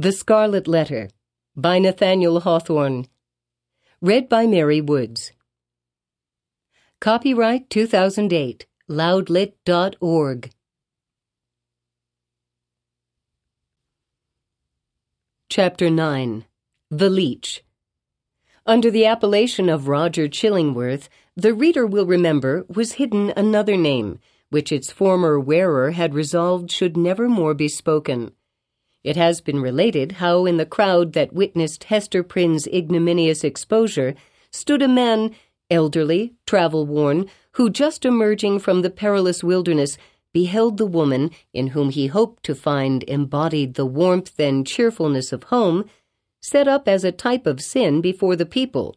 The Scarlet Letter by Nathaniel Hawthorne. Read by Mary Woods. Copyright 2008, loudlit.org. Chapter 9 The Leech. Under the appellation of Roger Chillingworth, the reader will remember was hidden another name, which its former wearer had resolved should never more be spoken. It has been related how in the crowd that witnessed Hester Prynne's ignominious exposure stood a man, elderly, travel worn, who just emerging from the perilous wilderness beheld the woman in whom he hoped to find embodied the warmth and cheerfulness of home, set up as a type of sin before the people.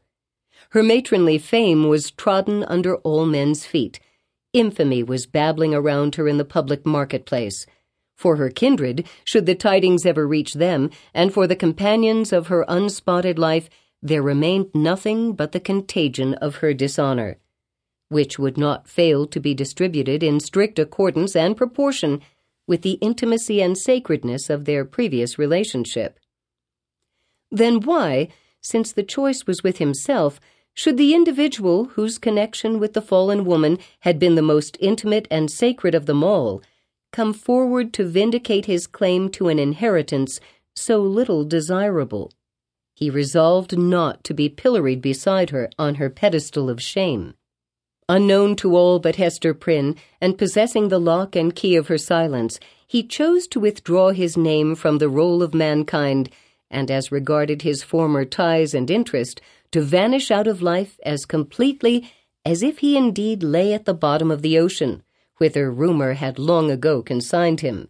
Her matronly fame was trodden under all men's feet. Infamy was babbling around her in the public marketplace. For her kindred, should the tidings ever reach them, and for the companions of her unspotted life, there remained nothing but the contagion of her dishonor, which would not fail to be distributed in strict accordance and proportion with the intimacy and sacredness of their previous relationship. Then why, since the choice was with himself, should the individual whose connection with the fallen woman had been the most intimate and sacred of them all come forward to vindicate his claim to an inheritance so little desirable? He resolved not to be pilloried beside her on her pedestal of shame. Unknown to all but Hester Prynne, and possessing the lock and key of her silence, he chose to withdraw his name from the roll of mankind, and as regarded his former ties and interest, to vanish out of life as completely as if he indeed lay at the bottom of the ocean, whither rumor had long ago consigned him.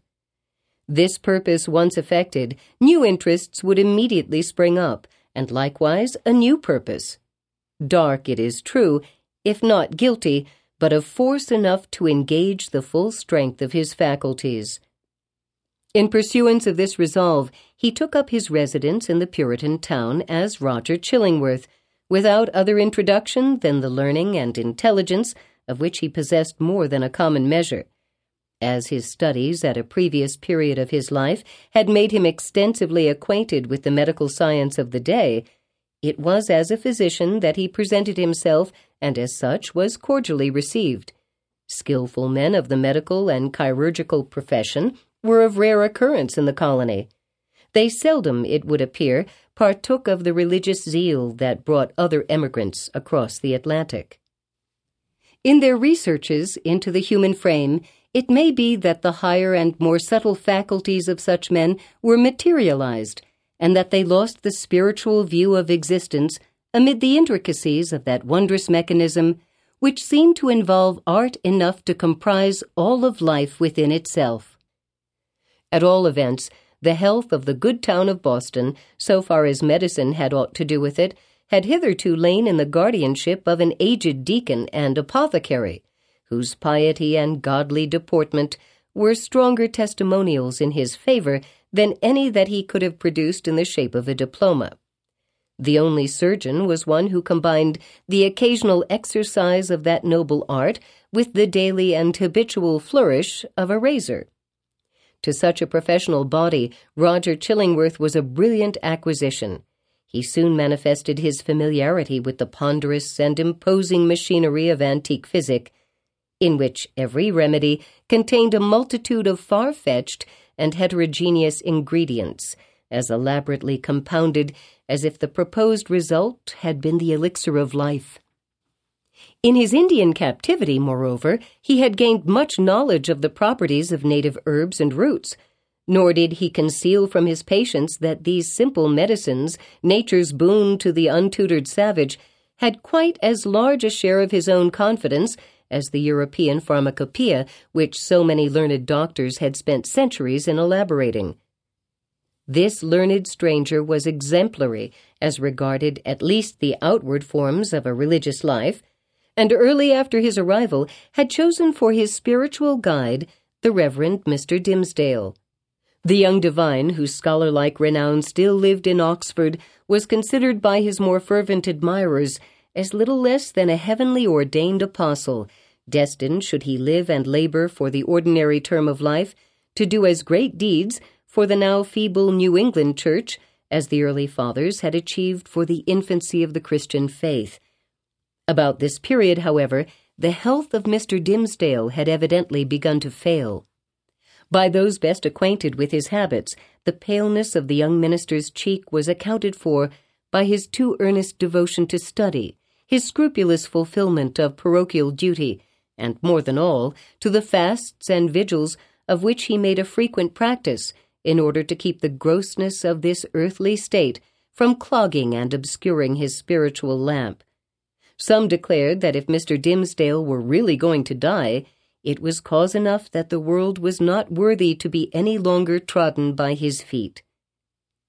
This purpose once effected, new interests would immediately spring up, and likewise a new purpose. Dark, it is true, if not guilty, but of force enough to engage the full strength of his faculties. In pursuance of this resolve, he took up his residence in the Puritan town as Roger Chillingworth, without other introduction than the learning and intelligence of which he possessed more than a common measure. As his studies at a previous period of his life had made him extensively acquainted with the medical science of the day, it was as a physician that he presented himself and as such was cordially received. Skilful men of the medical and chirurgical profession were of rare occurrence in the colony. They seldom, it would appear, partook of the religious zeal that brought other emigrants across the Atlantic. In their researches into the human frame, it may be that the higher and more subtle faculties of such men were materialized, and that they lost the spiritual view of existence amid the intricacies of that wondrous mechanism which seemed to involve art enough to comprise all of life within itself. At all events, the health of the good town of Boston, so far as medicine had aught to do with it, had hitherto lain in the guardianship of an aged deacon and apothecary, whose piety and godly deportment were stronger testimonials in his favor than any that he could have produced in the shape of a diploma. The only surgeon was one who combined the occasional exercise of that noble art with the daily and habitual flourish of a razor. To such a professional body, Roger Chillingworth was a brilliant acquisition he soon manifested his familiarity with the ponderous and imposing machinery of antique physic, in which every remedy contained a multitude of far fetched and heterogeneous ingredients, as elaborately compounded as if the proposed result had been the elixir of life. In his Indian captivity, moreover, he had gained much knowledge of the properties of native herbs and roots nor did he conceal from his patients that these simple medicines, nature's boon to the untutored savage, had quite as large a share of his own confidence as the European pharmacopoeia which so many learned doctors had spent centuries in elaborating. This learned stranger was exemplary as regarded at least the outward forms of a religious life, and early after his arrival had chosen for his spiritual guide the Reverend Mr. Dimmesdale. The young divine, whose scholar-like renown still lived in Oxford, was considered by his more fervent admirers as little less than a heavenly ordained apostle, destined, should he live and labor for the ordinary term of life, to do as great deeds for the now feeble New England church as the early fathers had achieved for the infancy of the Christian faith. About this period, however, the health of Mr. Dimmesdale had evidently begun to fail. By those best acquainted with his habits, the paleness of the young minister's cheek was accounted for by his too earnest devotion to study, his scrupulous fulfillment of parochial duty, and more than all, to the fasts and vigils of which he made a frequent practice in order to keep the grossness of this earthly state from clogging and obscuring his spiritual lamp. Some declared that if Mr. Dimmesdale were really going to die, it was cause enough that the world was not worthy to be any longer trodden by his feet.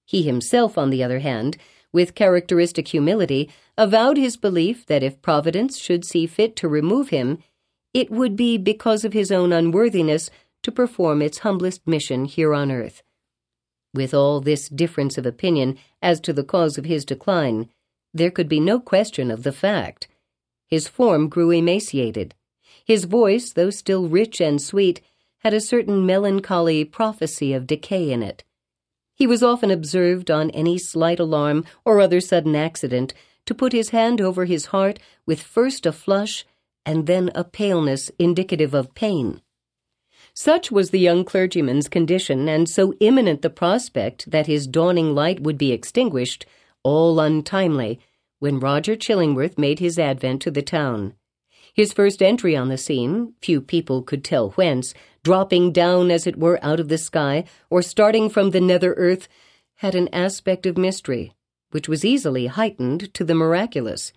He himself, on the other hand, with characteristic humility, avowed his belief that if Providence should see fit to remove him, it would be because of his own unworthiness to perform its humblest mission here on earth. With all this difference of opinion as to the cause of his decline, there could be no question of the fact. His form grew emaciated. His voice, though still rich and sweet, had a certain melancholy prophecy of decay in it. He was often observed on any slight alarm or other sudden accident to put his hand over his heart with first a flush and then a paleness indicative of pain. Such was the young clergyman's condition, and so imminent the prospect that his dawning light would be extinguished, all untimely, when Roger Chillingworth made his advent to the town. His first entry on the scene, few people could tell whence, dropping down as it were out of the sky, or starting from the nether earth, had an aspect of mystery, which was easily heightened to the miraculous.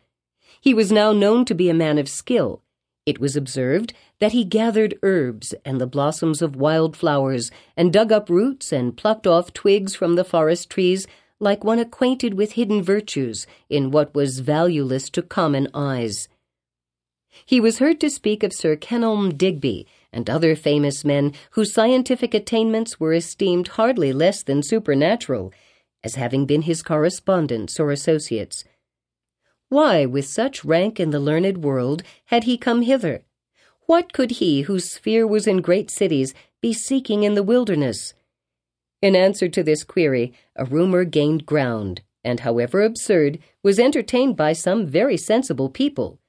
He was now known to be a man of skill, it was observed that he gathered herbs and the blossoms of wild flowers, and dug up roots and plucked off twigs from the forest trees like one acquainted with hidden virtues in what was valueless to common eyes. He was heard to speak of Sir Kenelm Digby and other famous men whose scientific attainments were esteemed hardly less than supernatural, as having been his correspondents or associates. Why, with such rank in the learned world, had he come hither? What could he, whose sphere was in great cities, be seeking in the wilderness? In answer to this query, a rumor gained ground, and however absurd, was entertained by some very sensible people,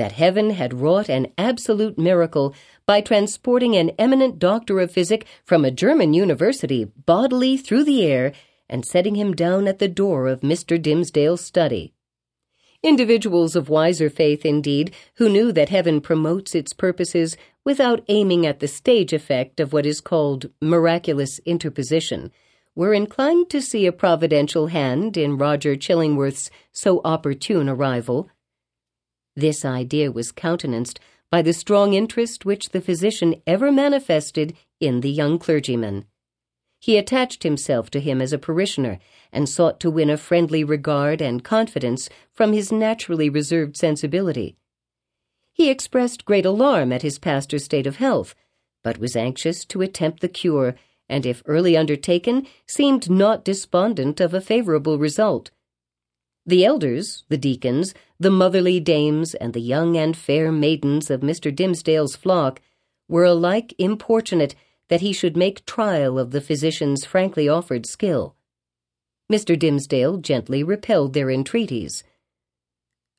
that heaven had wrought an absolute miracle by transporting an eminent doctor of physic from a German university bodily through the air and setting him down at the door of Mr. Dimmesdale's study. Individuals of wiser faith, indeed, who knew that heaven promotes its purposes without aiming at the stage effect of what is called miraculous interposition, were inclined to see a providential hand in Roger Chillingworth's so opportune arrival. This idea was countenanced by the strong interest which the physician ever manifested in the young clergyman. He attached himself to him as a parishioner and sought to win a friendly regard and confidence from his naturally reserved sensibility. He expressed great alarm at his pastor's state of health, but was anxious to attempt the cure, and if early undertaken, seemed not despondent of a favorable result. The elders, the deacons, the motherly dames, and the young and fair maidens of Mr. Dimmesdale's flock were alike importunate that he should make trial of the physician's frankly offered skill. Mr. Dimmesdale gently repelled their entreaties.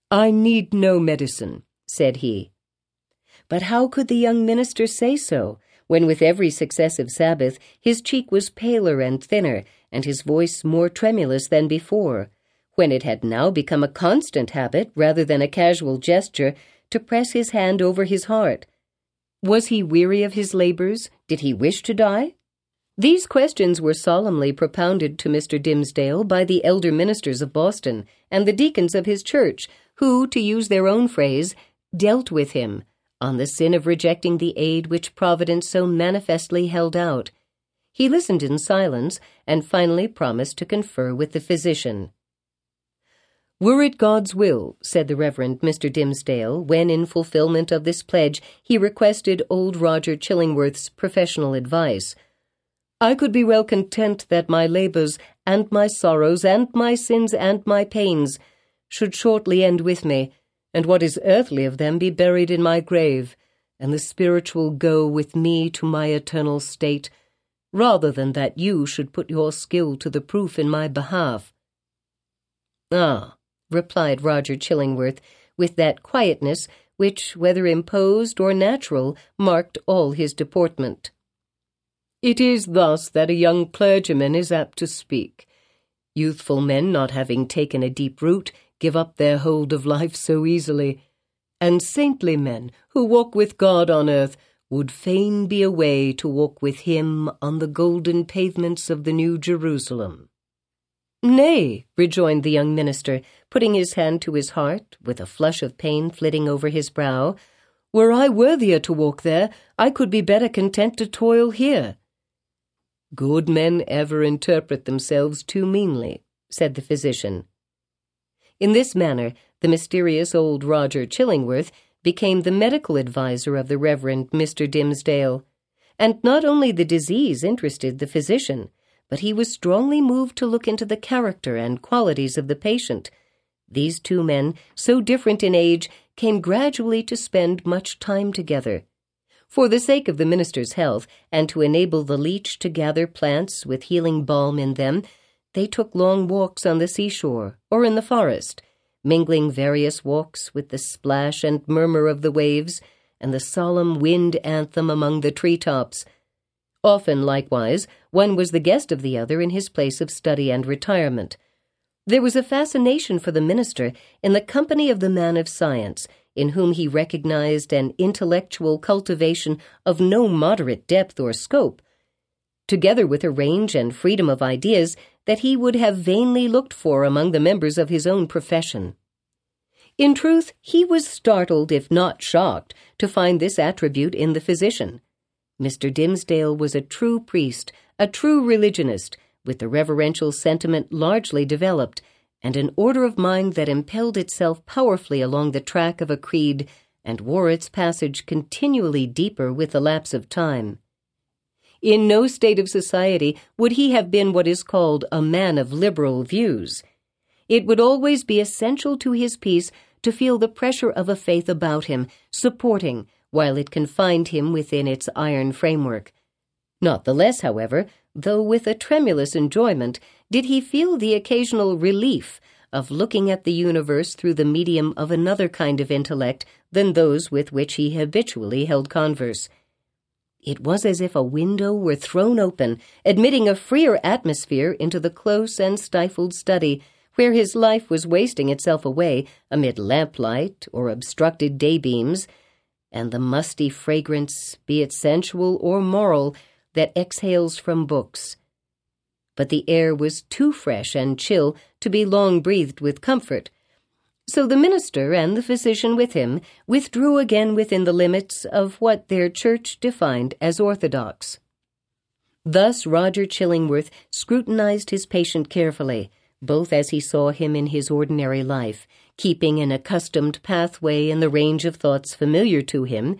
I need no medicine, said he. But how could the young minister say so, when with every successive Sabbath his cheek was paler and thinner, and his voice more tremulous than before, when it had now become a constant habit, rather than a casual gesture, to press his hand over his heart, was he weary of his labors? Did he wish to die? These questions were solemnly propounded to Mr. Dimmesdale by the elder ministers of Boston and the deacons of his church, who, to use their own phrase, dealt with him on the sin of rejecting the aid which Providence so manifestly held out. He listened in silence and finally promised to confer with the physician. Were it God's will, said the Reverend Mr. Dimmesdale, when in fulfillment of this pledge he requested old Roger Chillingworth's professional advice, I could be well content that my labours and my sorrows and my sins and my pains should shortly end with me, and what is earthly of them be buried in my grave, and the spiritual go with me to my eternal state, rather than that you should put your skill to the proof in my behalf. Ah, replied Roger Chillingworth, with that quietness which, whether imposed or natural, marked all his deportment. It is thus that a young clergyman is apt to speak. Youthful men, not having taken a deep root, give up their hold of life so easily, and saintly men, who walk with God on earth, would fain be away to walk with him on the golden pavements of the New Jerusalem. Nay, rejoined the young minister, putting his hand to his heart, with a flush of pain flitting over his brow, were I worthier to walk there, I could be better content to toil here. Good men ever interpret themselves too meanly, said the physician. In this manner, the mysterious old Roger Chillingworth became the medical adviser of the Reverend Mr. Dimmesdale, and not only the disease interested the physician, but he was strongly moved to look into the character and qualities of the patient. These two men, so different in age, came gradually to spend much time together. For the sake of the minister's health, and to enable the leech to gather plants with healing balm in them, they took long walks on the seashore or in the forest, mingling various walks with the splash and murmur of the waves and the solemn wind anthem among the tree tops. Often, likewise, one was the guest of the other in his place of study and retirement. There was a fascination for the minister in the company of the man of science, in whom he recognized an intellectual cultivation of no moderate depth or scope, together with a range and freedom of ideas that he would have vainly looked for among the members of his own profession. In truth, he was startled, if not shocked, to find this attribute in the physician. Mr. Dimmesdale was a true priest, a true religionist, with the reverential sentiment largely developed, and an order of mind that impelled itself powerfully along the track of a creed and wore its passage continually deeper with the lapse of time. In no state of society would he have been what is called a man of liberal views. It would always be essential to his peace to feel the pressure of a faith about him, supporting, while it confined him within its iron framework. Not the less, however, though with a tremulous enjoyment, did he feel the occasional relief of looking at the universe through the medium of another kind of intellect than those with which he habitually held converse. It was as if a window were thrown open, admitting a freer atmosphere into the close and stifled study, where his life was wasting itself away amid lamplight or obstructed daybeams, and the musty fragrance, be it sensual or moral, that exhales from books. But the air was too fresh and chill to be long breathed with comfort. So the minister and the physician with him withdrew again within the limits of what their church defined as orthodox. Thus Roger Chillingworth scrutinized his patient carefully, both as he saw him in his ordinary life keeping an accustomed pathway in the range of thoughts familiar to him,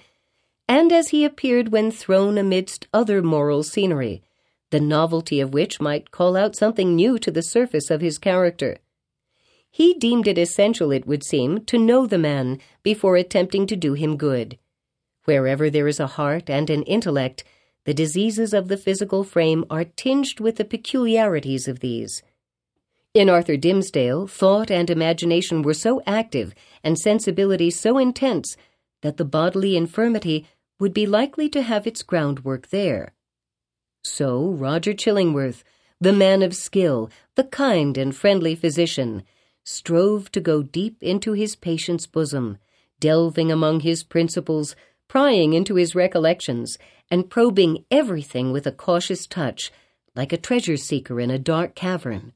and as he appeared when thrown amidst other moral scenery, the novelty of which might call out something new to the surface of his character. He deemed it essential, it would seem, to know the man before attempting to do him good. Wherever there is a heart and an intellect, the diseases of the physical frame are tinged with the peculiarities of these. In Arthur Dimmesdale, thought and imagination were so active and sensibility so intense that the bodily infirmity would be likely to have its groundwork there. So Roger Chillingworth, the man of skill, the kind and friendly physician, strove to go deep into his patient's bosom, delving among his principles, prying into his recollections, and probing everything with a cautious touch, like a treasure seeker in a dark cavern.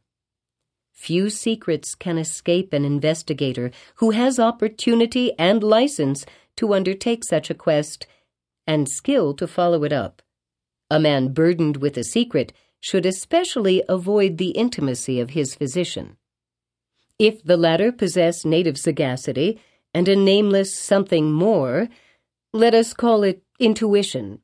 Few secrets can escape an investigator who has opportunity and license to undertake such a quest and skill to follow it up. A man burdened with a secret should especially avoid the intimacy of his physician. If the latter possess native sagacity and a nameless something more, let us call it intuition.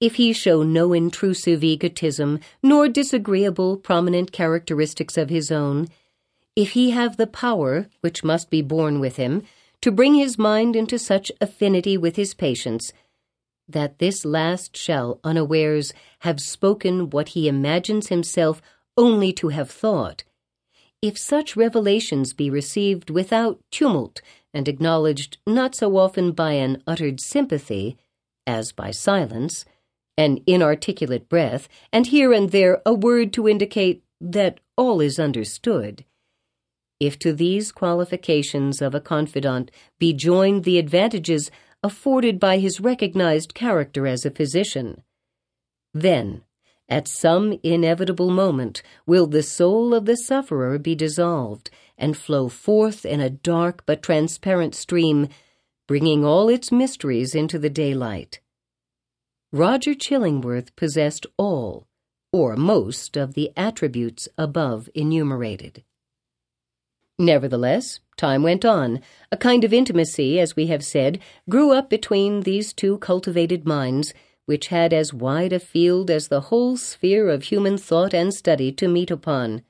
If he show no intrusive egotism, nor disagreeable prominent characteristics of his own, if he have the power, which must be born with him, to bring his mind into such affinity with his patients, that this last shall unawares have spoken what he imagines himself only to have thought, if such revelations be received without tumult and acknowledged not so often by an uttered sympathy as by silence, an inarticulate breath, and here and there a word to indicate that all is understood. If to these qualifications of a confidant be joined the advantages afforded by his recognized character as a physician, then, at some inevitable moment, will the soul of the sufferer be dissolved and flow forth in a dark but transparent stream, bringing all its mysteries into the daylight. Roger Chillingworth possessed all, or most, of the attributes above enumerated. Nevertheless, time went on. A kind of intimacy, as we have said, grew up between these two cultivated minds, which had as wide a field as the whole sphere of human thought and study to meet upon.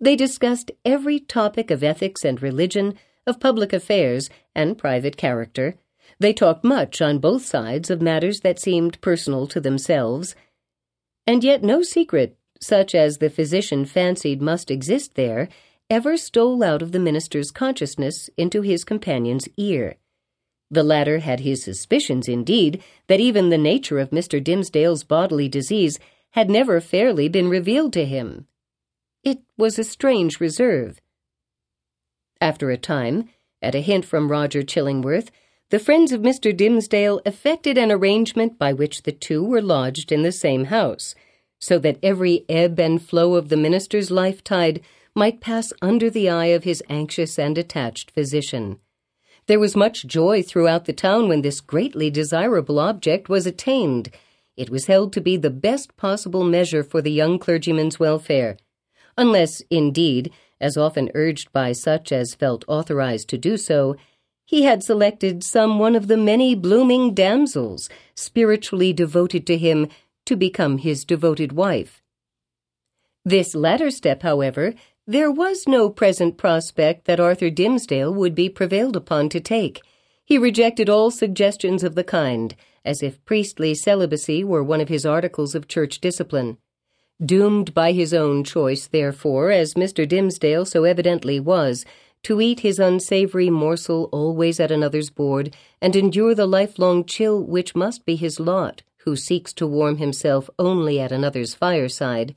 They discussed every topic of ethics and religion, of public affairs and private character, they talked much on both sides of matters that seemed personal to themselves. And yet no secret, such as the physician fancied must exist there, ever stole out of the minister's consciousness into his companion's ear. The latter had his suspicions, indeed, that even the nature of Mr. Dimmesdale's bodily disease had never fairly been revealed to him. It was a strange reserve. After a time, at a hint from Roger Chillingworth, the friends of Mr. Dimmesdale effected an arrangement by which the two were lodged in the same house, so that every ebb and flow of the minister's life tide might pass under the eye of his anxious and attached physician. There was much joy throughout the town when this greatly desirable object was attained. It was held to be the best possible measure for the young clergyman's welfare, unless, indeed, as often urged by such as felt authorized to do so, he had selected some one of the many blooming damsels spiritually devoted to him to become his devoted wife. This latter step, however, there was no present prospect that Arthur Dimmesdale would be prevailed upon to take. He rejected all suggestions of the kind, as if priestly celibacy were one of his articles of church discipline. Doomed by his own choice, therefore, as Mr. Dimmesdale so evidently was, to eat his unsavory morsel always at another's board, and endure the lifelong chill which must be his lot, who seeks to warm himself only at another's fireside.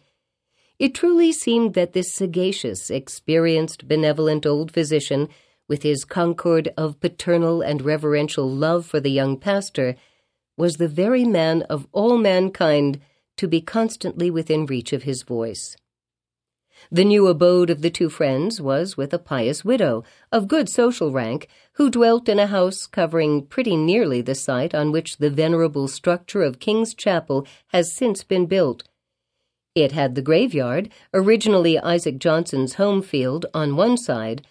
It truly seemed that this sagacious, experienced, benevolent old physician, with his concord of paternal and reverential love for the young pastor, was the very man of all mankind to be constantly within reach of his voice. The new abode of the two friends was with a pious widow of good social rank who dwelt in a house covering pretty nearly the site on which the venerable structure of King's Chapel has since been built. It had the graveyard, originally Isaac Johnson's home field, on one side,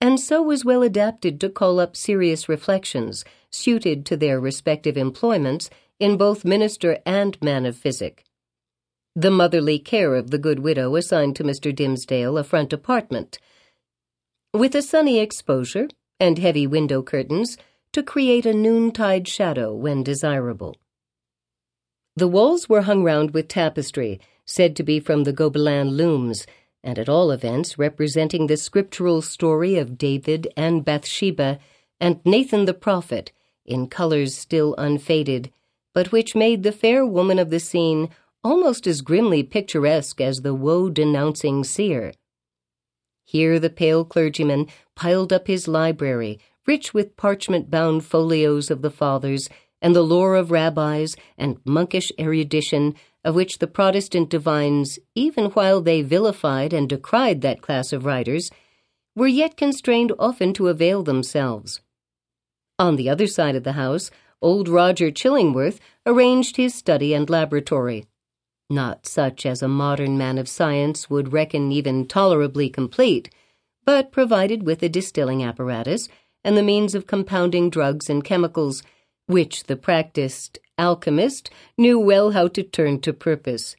and so was well adapted to call up serious reflections, suited to their respective employments in both minister and man of physic. The motherly care of the good widow assigned to Mr. Dimmesdale a front apartment, with a sunny exposure and heavy window curtains to create a noontide shadow when desirable. The walls were hung round with tapestry, said to be from the Gobelin looms, and at all events representing the scriptural story of David and Bathsheba and Nathan the prophet in colors still unfaded, but which made the fair woman of the scene almost as grimly picturesque as the woe denouncing seer. Here the pale clergyman piled up his library, rich with parchment bound folios of the Fathers and the lore of rabbis and monkish erudition of which the Protestant divines, even while they vilified and decried that class of writers, were yet constrained often to avail themselves. On the other side of the house, old Roger Chillingworth arranged his study and laboratory not such as a modern man of science would reckon even tolerably complete, but provided with a distilling apparatus and the means of compounding drugs and chemicals, which the practiced alchemist knew well how to turn to purpose.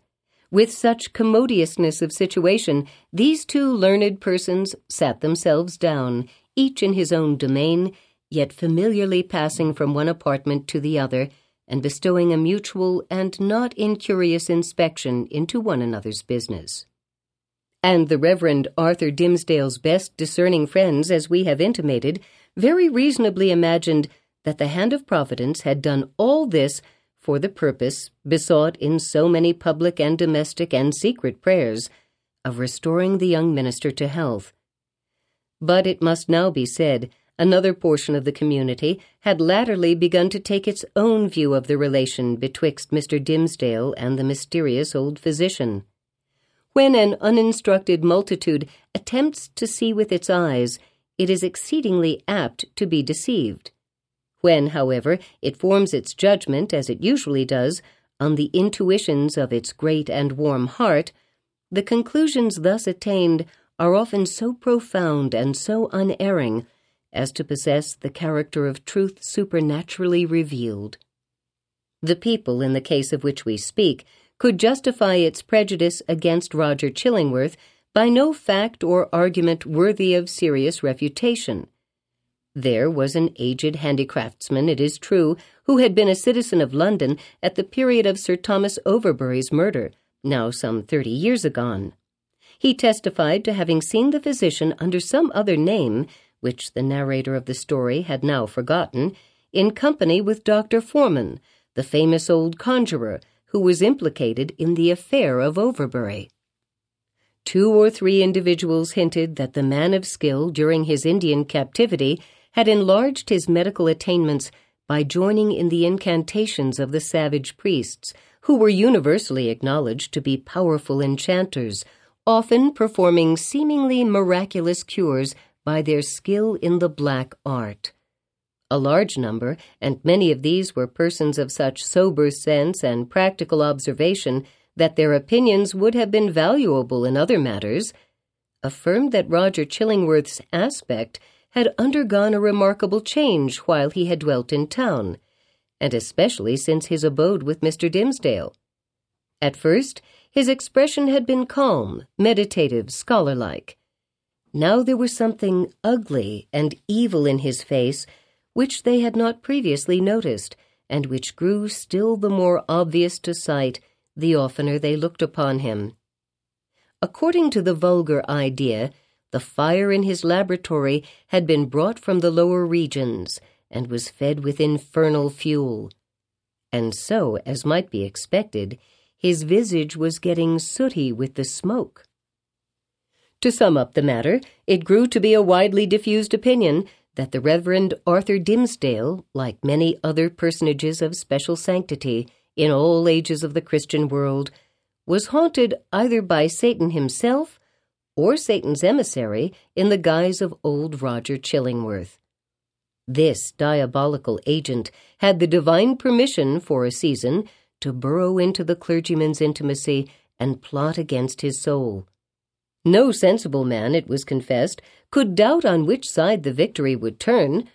With such commodiousness of situation, these two learned persons sat themselves down, each in his own domain, yet familiarly passing from one apartment to the other, and bestowing a mutual and not incurious inspection into one another's business. And the Reverend Arthur Dimmesdale's best discerning friends, as we have intimated, very reasonably imagined that the hand of Providence had done all this for the purpose, besought in so many public and domestic and secret prayers, of restoring the young minister to health. But it must now be said, another portion of the community had latterly begun to take its own view of the relation betwixt Mr. Dimmesdale and the mysterious old physician. When an uninstructed multitude attempts to see with its eyes, it is exceedingly apt to be deceived. When, however, it forms its judgment, as it usually does, on the intuitions of its great and warm heart, the conclusions thus attained are often so profound and so unerring as to possess the character of truth supernaturally revealed. The people, in the case of which we speak, could justify its prejudice against Roger Chillingworth by no fact or argument worthy of serious refutation. There was an aged handicraftsman, it is true, who had been a citizen of London at the period of Sir Thomas Overbury's murder, now some thirty years agone. He testified to having seen the physician under some other name, which the narrator of the story had now forgotten, in company with Dr. Forman, the famous old conjurer, who was implicated in the affair of Overbury. Two or three individuals hinted that the man of skill during his Indian captivity had enlarged his medical attainments by joining in the incantations of the savage priests, who were universally acknowledged to be powerful enchanters, often performing seemingly miraculous cures by their skill in the black art. A large number, and many of these were persons of such sober sense and practical observation that their opinions would have been valuable in other matters, affirmed that Roger Chillingworth's aspect had undergone a remarkable change while he had dwelt in town, and especially since his abode with Mr. Dimmesdale. At first, his expression had been calm, meditative, scholarlike. Now there was something ugly and evil in his face which they had not previously noticed, and which grew still the more obvious to sight the oftener they looked upon him. According to the vulgar idea, the fire in his laboratory had been brought from the lower regions and was fed with infernal fuel. And so, as might be expected, his visage was getting sooty with the smoke. To sum up the matter, it grew to be a widely diffused opinion that the Reverend Arthur Dimmesdale, like many other personages of special sanctity in all ages of the Christian world, was haunted either by Satan himself or Satan's emissary in the guise of old Roger Chillingworth. This diabolical agent had the divine permission for a season to burrow into the clergyman's intimacy and plot against his soul. No sensible man, it was confessed, could doubt on which side the victory would turn.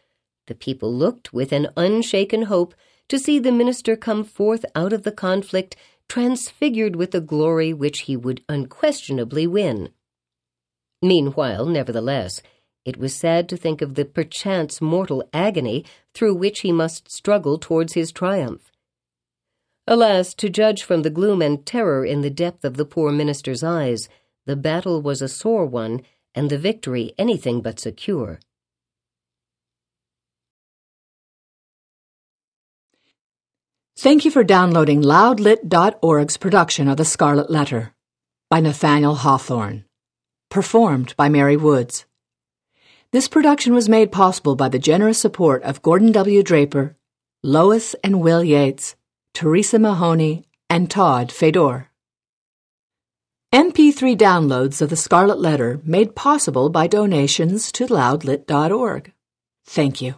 The people looked with an unshaken hope to see the minister come forth out of the conflict transfigured with the glory which he would unquestionably win. Meanwhile, nevertheless, it was sad to think of the perchance mortal agony through which he must struggle towards his triumph. Alas, to judge from the gloom and terror in the depth of the poor minister's eyes, the battle was a sore one, and the victory anything but secure. Thank you for downloading loudlit.org's production of The Scarlet Letter by Nathaniel Hawthorne performed by Mary Woods. This production was made possible by the generous support of Gordon W. Draper, Lois and Will Yates, Teresa Mahoney, and Todd Fedor. MP3 downloads of The Scarlet Letter made possible by donations to loudlit.org. Thank you.